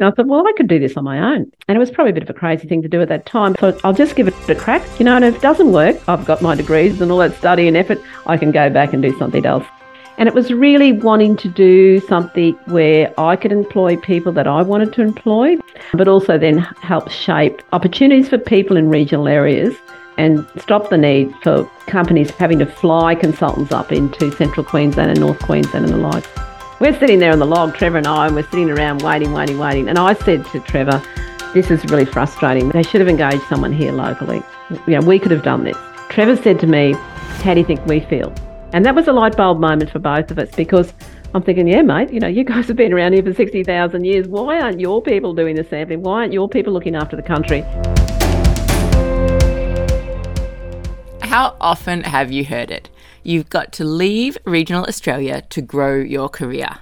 And I thought, well, I could do this on my own. And it was probably a bit of a crazy thing to do at that time. So I'll just give it a crack, you know, and if it doesn't work, I've got my degrees and all that study and effort, I can go back and do something else. And it was really wanting to do something where I could employ people that I wanted to employ, but also then help shape opportunities for people in regional areas and stop the need for companies having to fly consultants up into central Queensland and North Queensland and the like. We're sitting there on the log, Trevor and I, and we're sitting around waiting, waiting, waiting. And I said to Trevor, this is really frustrating. They should have engaged someone here locally. You know, we could have done this. Trevor said to me, how do you think we feel? And that was a light bulb moment for both of us because I'm thinking, yeah, mate, you know, you guys have been around here for 60,000 years. Why aren't your people doing the sampling? Why aren't your people looking after the country? How often have you heard it? You've got to leave regional Australia to grow your career.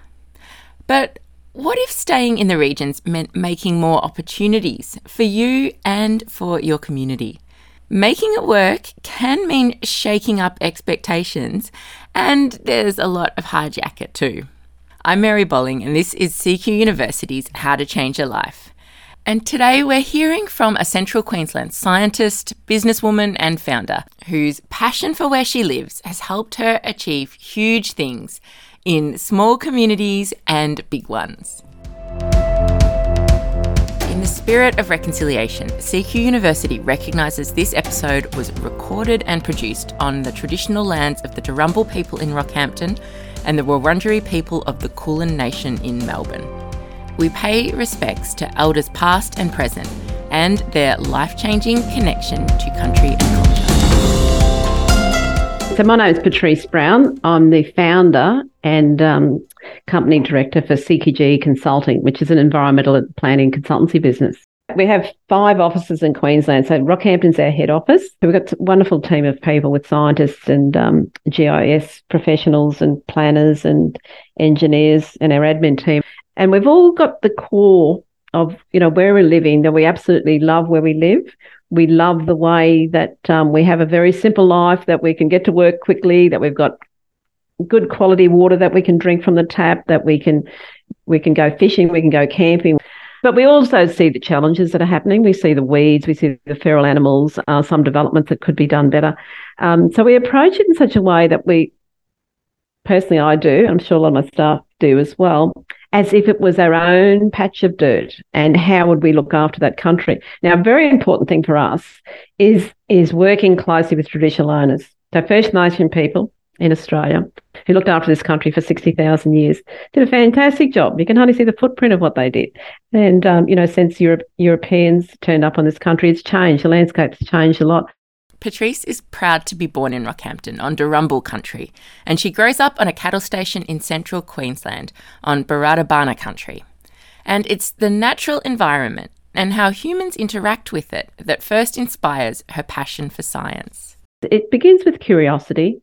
But what if staying in the regions meant making more opportunities for you and for your community? Making it work can mean shaking up expectations, and there's a lot of hijack it too. I'm Mary Bolling, and this is CQ University's How to Change Your Life. And today we're hearing from a Central Queensland scientist, businesswoman, and founder whose passion for where she lives has helped her achieve huge things in small communities and big ones. In the spirit of reconciliation, CQ University recognises this episode was recorded and produced on the traditional lands of the Darumbal people in Rockhampton and the Wurundjeri people of the Kulin Nation in Melbourne we pay respects to elders past and present and their life changing connection to country and culture. So, my name is Patrice Brown. I'm the founder and um, company director for CQG Consulting, which is an environmental planning consultancy business. We have five offices in Queensland. So Rockhampton's our head office. We've got a wonderful team of people with scientists and um, GIS professionals and planners and engineers and our admin team. And we've all got the core of, you know, where we're living that we absolutely love where we live. We love the way that um, we have a very simple life, that we can get to work quickly, that we've got good quality water that we can drink from the tap, that we can we can go fishing, we can go camping. But we also see the challenges that are happening. We see the weeds, we see the feral animals, uh, some developments that could be done better. Um, so we approach it in such a way that we, personally, I do, I'm sure a lot of my staff do as well, as if it was our own patch of dirt and how would we look after that country? Now a very important thing for us is is working closely with traditional owners. So first nation people in australia who looked after this country for 60,000 years did a fantastic job. You can hardly see the footprint of what they did. And um, you know since Europe, europeans turned up on this country it's changed. The landscape's changed a lot Patrice is proud to be born in Rockhampton on Darumbal country, and she grows up on a cattle station in central Queensland on Barada country. And it's the natural environment and how humans interact with it that first inspires her passion for science. It begins with curiosity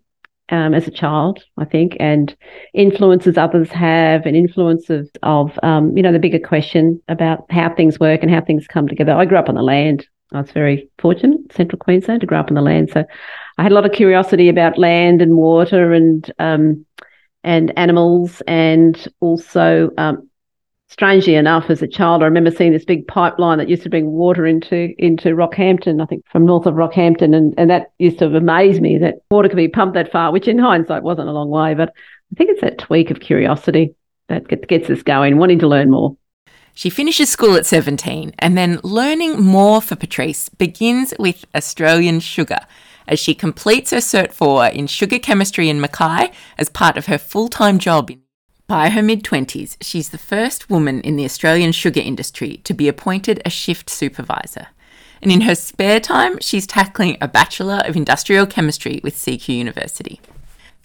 um, as a child, I think, and influences others have, and influences of, um, you know, the bigger question about how things work and how things come together. I grew up on the land. I was very fortunate, central Queensland, to grow up on the land. So I had a lot of curiosity about land and water and um, and animals, and also, um, strangely enough, as a child, I remember seeing this big pipeline that used to bring water into into Rockhampton. I think from north of Rockhampton, and and that used to amaze me that water could be pumped that far, which in hindsight wasn't a long way, but I think it's that tweak of curiosity that gets us going, wanting to learn more. She finishes school at 17, and then learning more for Patrice begins with Australian sugar as she completes her Cert 4 in sugar chemistry in Mackay as part of her full time job. By her mid 20s, she's the first woman in the Australian sugar industry to be appointed a shift supervisor. And in her spare time, she's tackling a Bachelor of Industrial Chemistry with CQ University.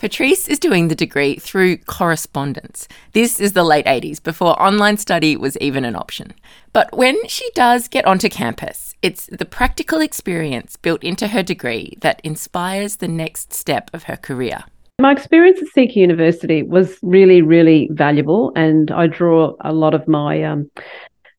Patrice is doing the degree through correspondence. This is the late 80s, before online study was even an option. But when she does get onto campus, it's the practical experience built into her degree that inspires the next step of her career. My experience at CQ University was really, really valuable, and I draw a lot of my um,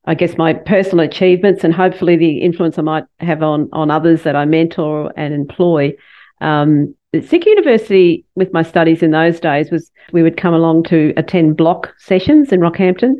I guess my personal achievements and hopefully the influence I might have on on others that I mentor and employ um, CQ University, with my studies in those days, was we would come along to attend block sessions in Rockhampton.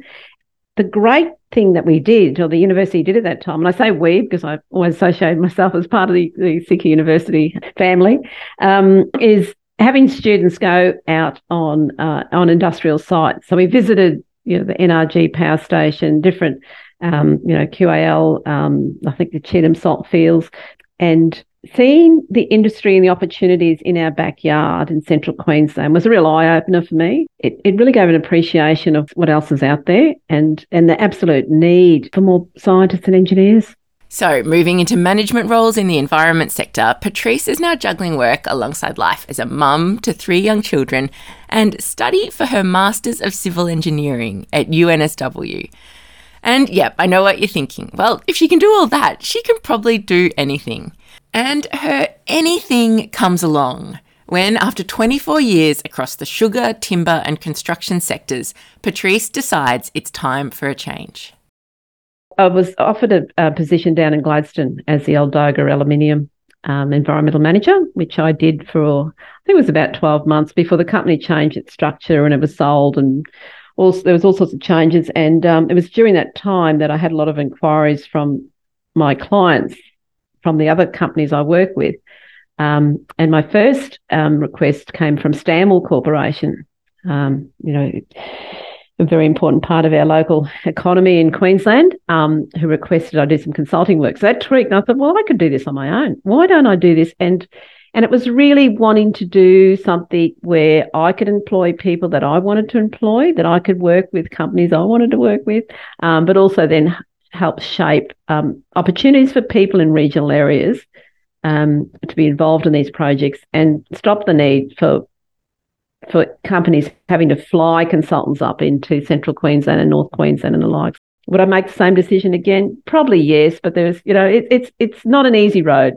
The great thing that we did, or the university did at that time, and I say we because I always associate myself as part of the, the CQ University family, um, is having students go out on uh, on industrial sites. So we visited, you know, the NRG power station, different, um, you know, QAL, um, I think the Cheetham salt fields, and seeing the industry and the opportunities in our backyard in central Queensland was a real eye opener for me. It, it really gave an appreciation of what else is out there and, and the absolute need for more scientists and engineers. So, moving into management roles in the environment sector, Patrice is now juggling work alongside life as a mum to three young children and study for her Masters of Civil Engineering at UNSW. And yep, I know what you're thinking. Well, if she can do all that, she can probably do anything. And her anything comes along when, after 24 years across the sugar, timber, and construction sectors, Patrice decides it's time for a change. I was offered a, a position down in Gladstone as the Aldoga Aluminium um, environmental manager, which I did for I think it was about twelve months before the company changed its structure and it was sold and also there was all sorts of changes. And um, it was during that time that I had a lot of inquiries from my clients from the other companies I work with. Um, and my first um, request came from Stanwell Corporation. Um, you know a very important part of our local economy in Queensland, um, who requested I do some consulting work. So that tweaked, and I thought, well, I could do this on my own. Why don't I do this? And and it was really wanting to do something where I could employ people that I wanted to employ, that I could work with companies I wanted to work with, um, but also then help shape um, opportunities for people in regional areas um, to be involved in these projects and stop the need for for companies having to fly consultants up into central Queensland and North Queensland and the likes. Would I make the same decision again? Probably yes, but there's, you know, it, it's it's not an easy road.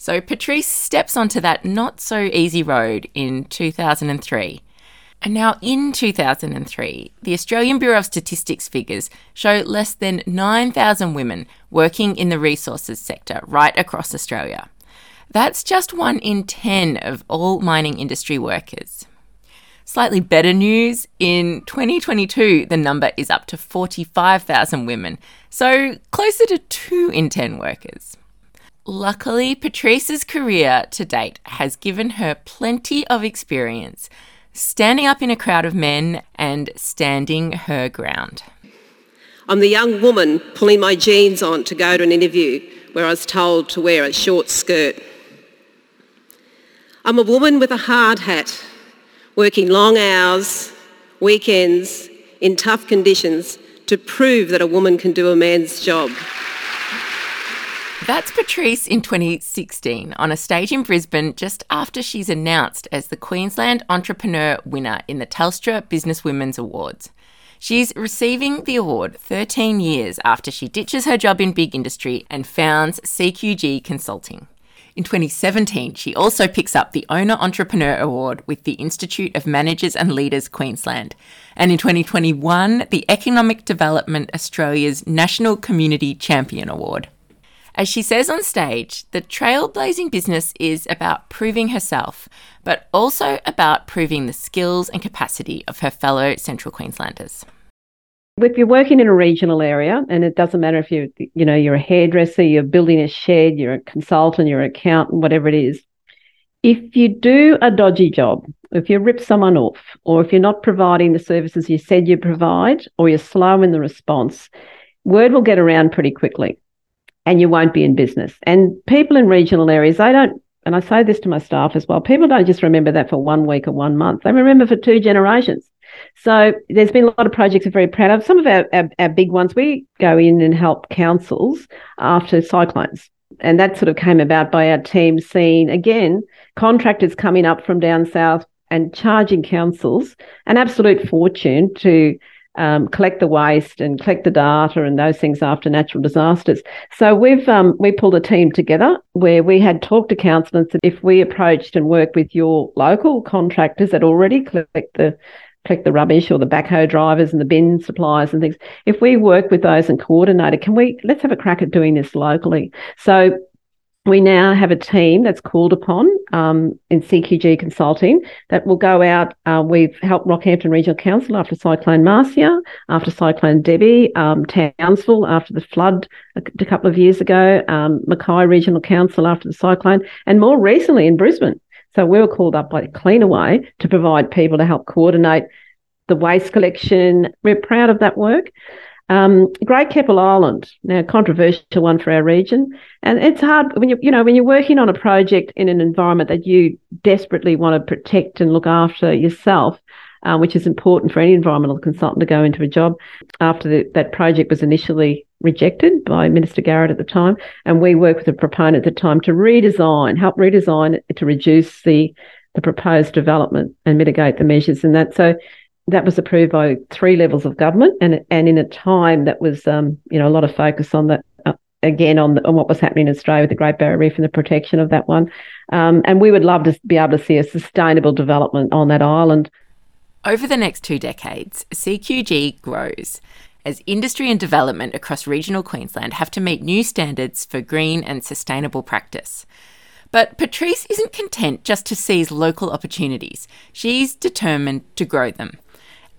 So Patrice steps onto that not so easy road in 2003. And now in 2003, the Australian Bureau of Statistics figures show less than 9,000 women working in the resources sector right across Australia. That's just one in 10 of all mining industry workers. Slightly better news in 2022, the number is up to 45,000 women, so closer to 2 in 10 workers. Luckily, Patrice's career to date has given her plenty of experience standing up in a crowd of men and standing her ground. I'm the young woman pulling my jeans on to go to an interview where I was told to wear a short skirt. I'm a woman with a hard hat working long hours, weekends, in tough conditions to prove that a woman can do a man's job. That's Patrice in 2016 on a stage in Brisbane just after she's announced as the Queensland Entrepreneur winner in the Telstra Business Women's Awards. She's receiving the award 13 years after she ditches her job in big industry and founds CQG Consulting. In 2017, she also picks up the Owner Entrepreneur Award with the Institute of Managers and Leaders Queensland. And in 2021, the Economic Development Australia's National Community Champion Award. As she says on stage, the trailblazing business is about proving herself, but also about proving the skills and capacity of her fellow Central Queenslanders. If you're working in a regional area, and it doesn't matter if you're, you know, you're a hairdresser, you're building a shed, you're a consultant, you're an accountant, whatever it is, if you do a dodgy job, if you rip someone off, or if you're not providing the services you said you provide, or you're slow in the response, word will get around pretty quickly and you won't be in business. And people in regional areas, they don't, and I say this to my staff as well, people don't just remember that for one week or one month, they remember for two generations. So there's been a lot of projects I'm very proud of. Some of our, our, our big ones, we go in and help councils after cyclones. And that sort of came about by our team seeing, again, contractors coming up from down south and charging councils an absolute fortune to um, collect the waste and collect the data and those things after natural disasters. So we've um, we pulled a team together where we had talked to councillors that if we approached and worked with your local contractors that already collect the collect the rubbish or the backhoe drivers and the bin suppliers and things. If we work with those and coordinate it, can we let's have a crack at doing this locally? So we now have a team that's called upon um, in CQG Consulting that will go out. Uh, we've helped Rockhampton Regional Council after Cyclone Marcia, after Cyclone Debbie, um, Townsville after the flood a, couple of years ago, um, Mackay Regional Council after the cyclone, and more recently in Brisbane. So we were called up by Cleanaway to provide people to help coordinate the waste collection. We're proud of that work. Um, Great Keppel Island, now controversial one for our region, and it's hard when you you know when you're working on a project in an environment that you desperately want to protect and look after yourself, uh, which is important for any environmental consultant to go into a job. After the, that project was initially rejected by Minister Garrett at the time, and we worked with a proponent at the time to redesign, help redesign to reduce the the proposed development and mitigate the measures in that. So that was approved by three levels of government, and and in a time that was, um, you know, a lot of focus on that. Uh, again, on, the, on what was happening in Australia with the Great Barrier Reef and the protection of that one, um, and we would love to be able to see a sustainable development on that island. Over the next two decades, CQG grows as industry and development across regional Queensland have to meet new standards for green and sustainable practice. But Patrice isn't content just to seize local opportunities. She's determined to grow them.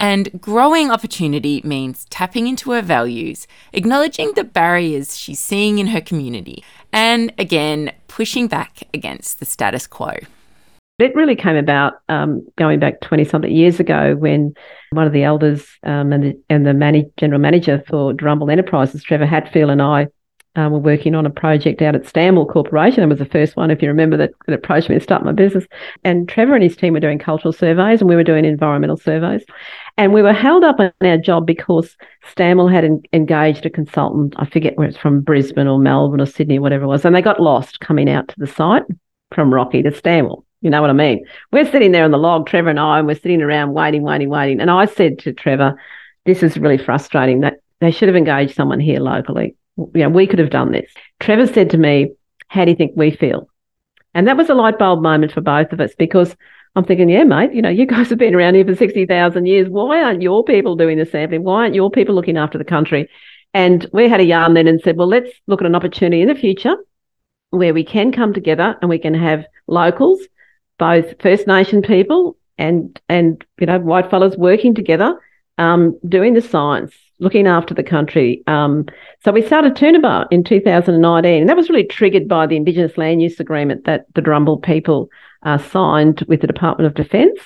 And growing opportunity means tapping into her values, acknowledging the barriers she's seeing in her community, and again, pushing back against the status quo. It really came about um, going back 20 something years ago when one of the elders um, and the, and the general manager for Darumbal Enterprises, Trevor Hatfield, and I uh, were working on a project out at Stanwell Corporation. It was the first one, if you remember, that, that approached me to start my business. And Trevor and his team were doing cultural surveys and we were doing environmental surveys. And we were held up on our job because Stanwell had en- engaged a consultant. I forget where it's from Brisbane or Melbourne or Sydney or whatever it was. And they got lost coming out to the site from Rocky to Stanwell. You know what I mean? We're sitting there on the log, Trevor and I, and we're sitting around waiting, waiting, waiting. And I said to Trevor, this is really frustrating that they should have engaged someone here locally you know, we could have done this. Trevor said to me, How do you think we feel? And that was a light bulb moment for both of us because I'm thinking, yeah, mate, you know, you guys have been around here for 60,000 years. Why aren't your people doing the sampling? Why aren't your people looking after the country? And we had a yarn then and said, well, let's look at an opportunity in the future where we can come together and we can have locals, both First Nation people and, and you know, white fellas working together, um, doing the science, looking after the country. Um, so we started Toonabah in 2019, and that was really triggered by the Indigenous Land Use Agreement that the Darumbal people uh, signed with the Department of Defence.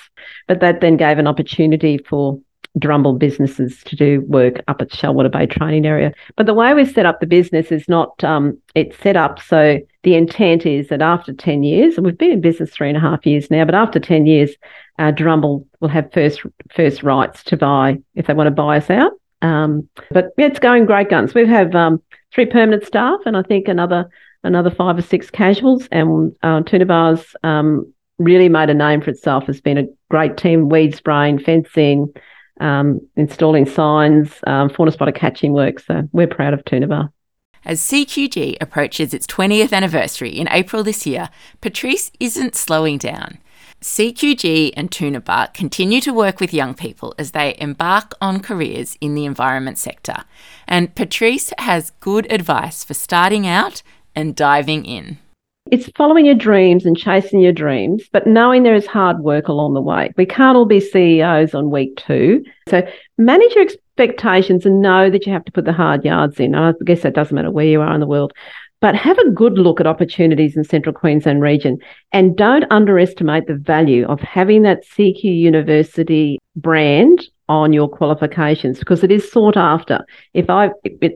But that then gave an opportunity for Darumbal businesses to do work up at Shoalwater Bay training area. But the way we set up the business is not, um, it's set up so the intent is that after 10 years, and we've been in business three and a half years now, but after 10 years, uh, Darumbal will have first first rights to buy if they want to buy us out. Um, but yeah, it's going great guns. We have um, three permanent staff and I think another another five or six casuals. And uh, Toonabah's um, really made a name for itself. It's been a great team, weed spraying, fencing, um, installing signs, um, fauna spotter catching work. So we're proud of Toonabah. As CQG approaches its 20th anniversary in April this year, Patrice isn't slowing down. CQG and Toonabah continue to work with young people as they embark on careers in the environment sector. And Patrice has good advice for starting out and diving in. It's following your dreams and chasing your dreams, but knowing there is hard work along the way. We can't all be CEOs on week two. So manage your expectations and know that you have to put the hard yards in. I guess that doesn't matter where you are in the world but have a good look at opportunities in Central Queensland region and don't underestimate the value of having that CQ University brand on your qualifications because it is sought after. If I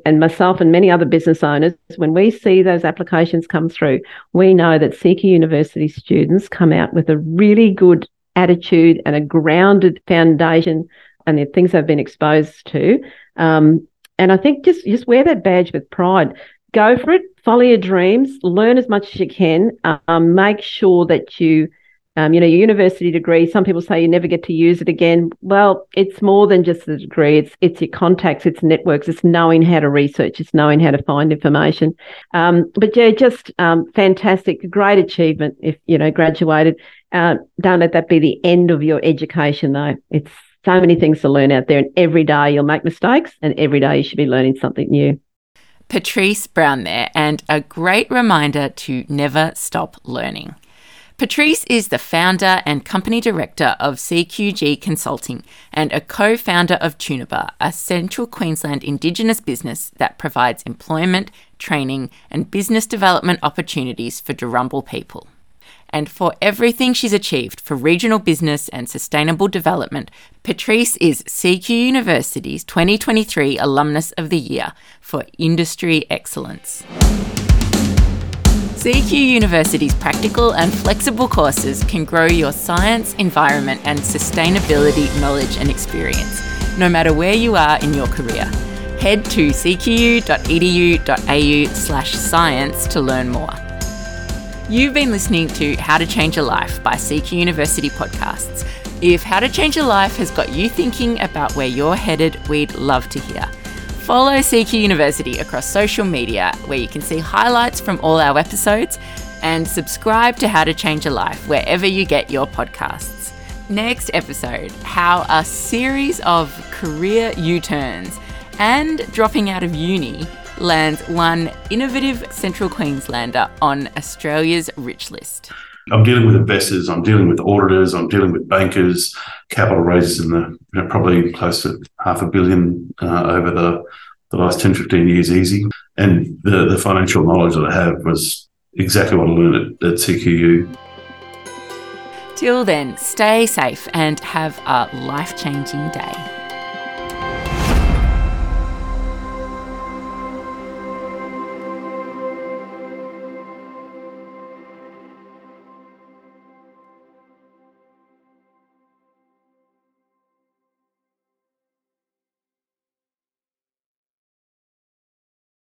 and myself and many other business owners, when we see those applications come through, we know that CQ University students come out with a really good attitude and a grounded foundation and the things they've been exposed to. Um, and I think just just wear that badge with pride go for it, follow your dreams, learn as much as you can. Um, make sure that you, um, you know, your university degree. Some people say you never get to use it again. Well, it's more than just the degree. It's it's your contacts, it's networks, it's knowing how to research, it's knowing how to find information. Um, but yeah, just um, fantastic, great achievement if you know graduated. Uh, don't let that be the end of your education, though. It's so many things to learn out there, and every day you'll make mistakes, and every day you should be learning something new. Patrice Brown there, and a great reminder to never stop learning. Patrice is the founder and company director of CQG Consulting and a co founder of Tuniba, a central Queensland Indigenous business that provides employment, training, and business development opportunities for Darumbal people and for everything she's achieved for regional business and sustainable development, Patrice is CQ University's 2023 Alumnus of the Year for Industry Excellence. CQ University's practical and flexible courses can grow your science, environment, and sustainability knowledge and experience, no matter where you are in your career. Head to cqu.edu.au slash science to learn more. You've been listening to How to Change Your Life by CQ University podcasts. If How to Change Your Life has got you thinking about where you're headed, we'd love to hear. Follow CQ University across social media where you can see highlights from all our episodes and subscribe to How to Change Your Life wherever you get your podcasts. Next episode, how a series of career U turns and dropping out of uni lands one innovative Central Queenslander on Australia's rich list. I'm dealing with investors, I'm dealing with auditors, I'm dealing with bankers, capital raises in the you know, probably close to half a billion uh, over the, the last 10, 15 years easy. And the, the financial knowledge that I have was exactly what I learned at, at CQU. Till then, stay safe and have a life changing day.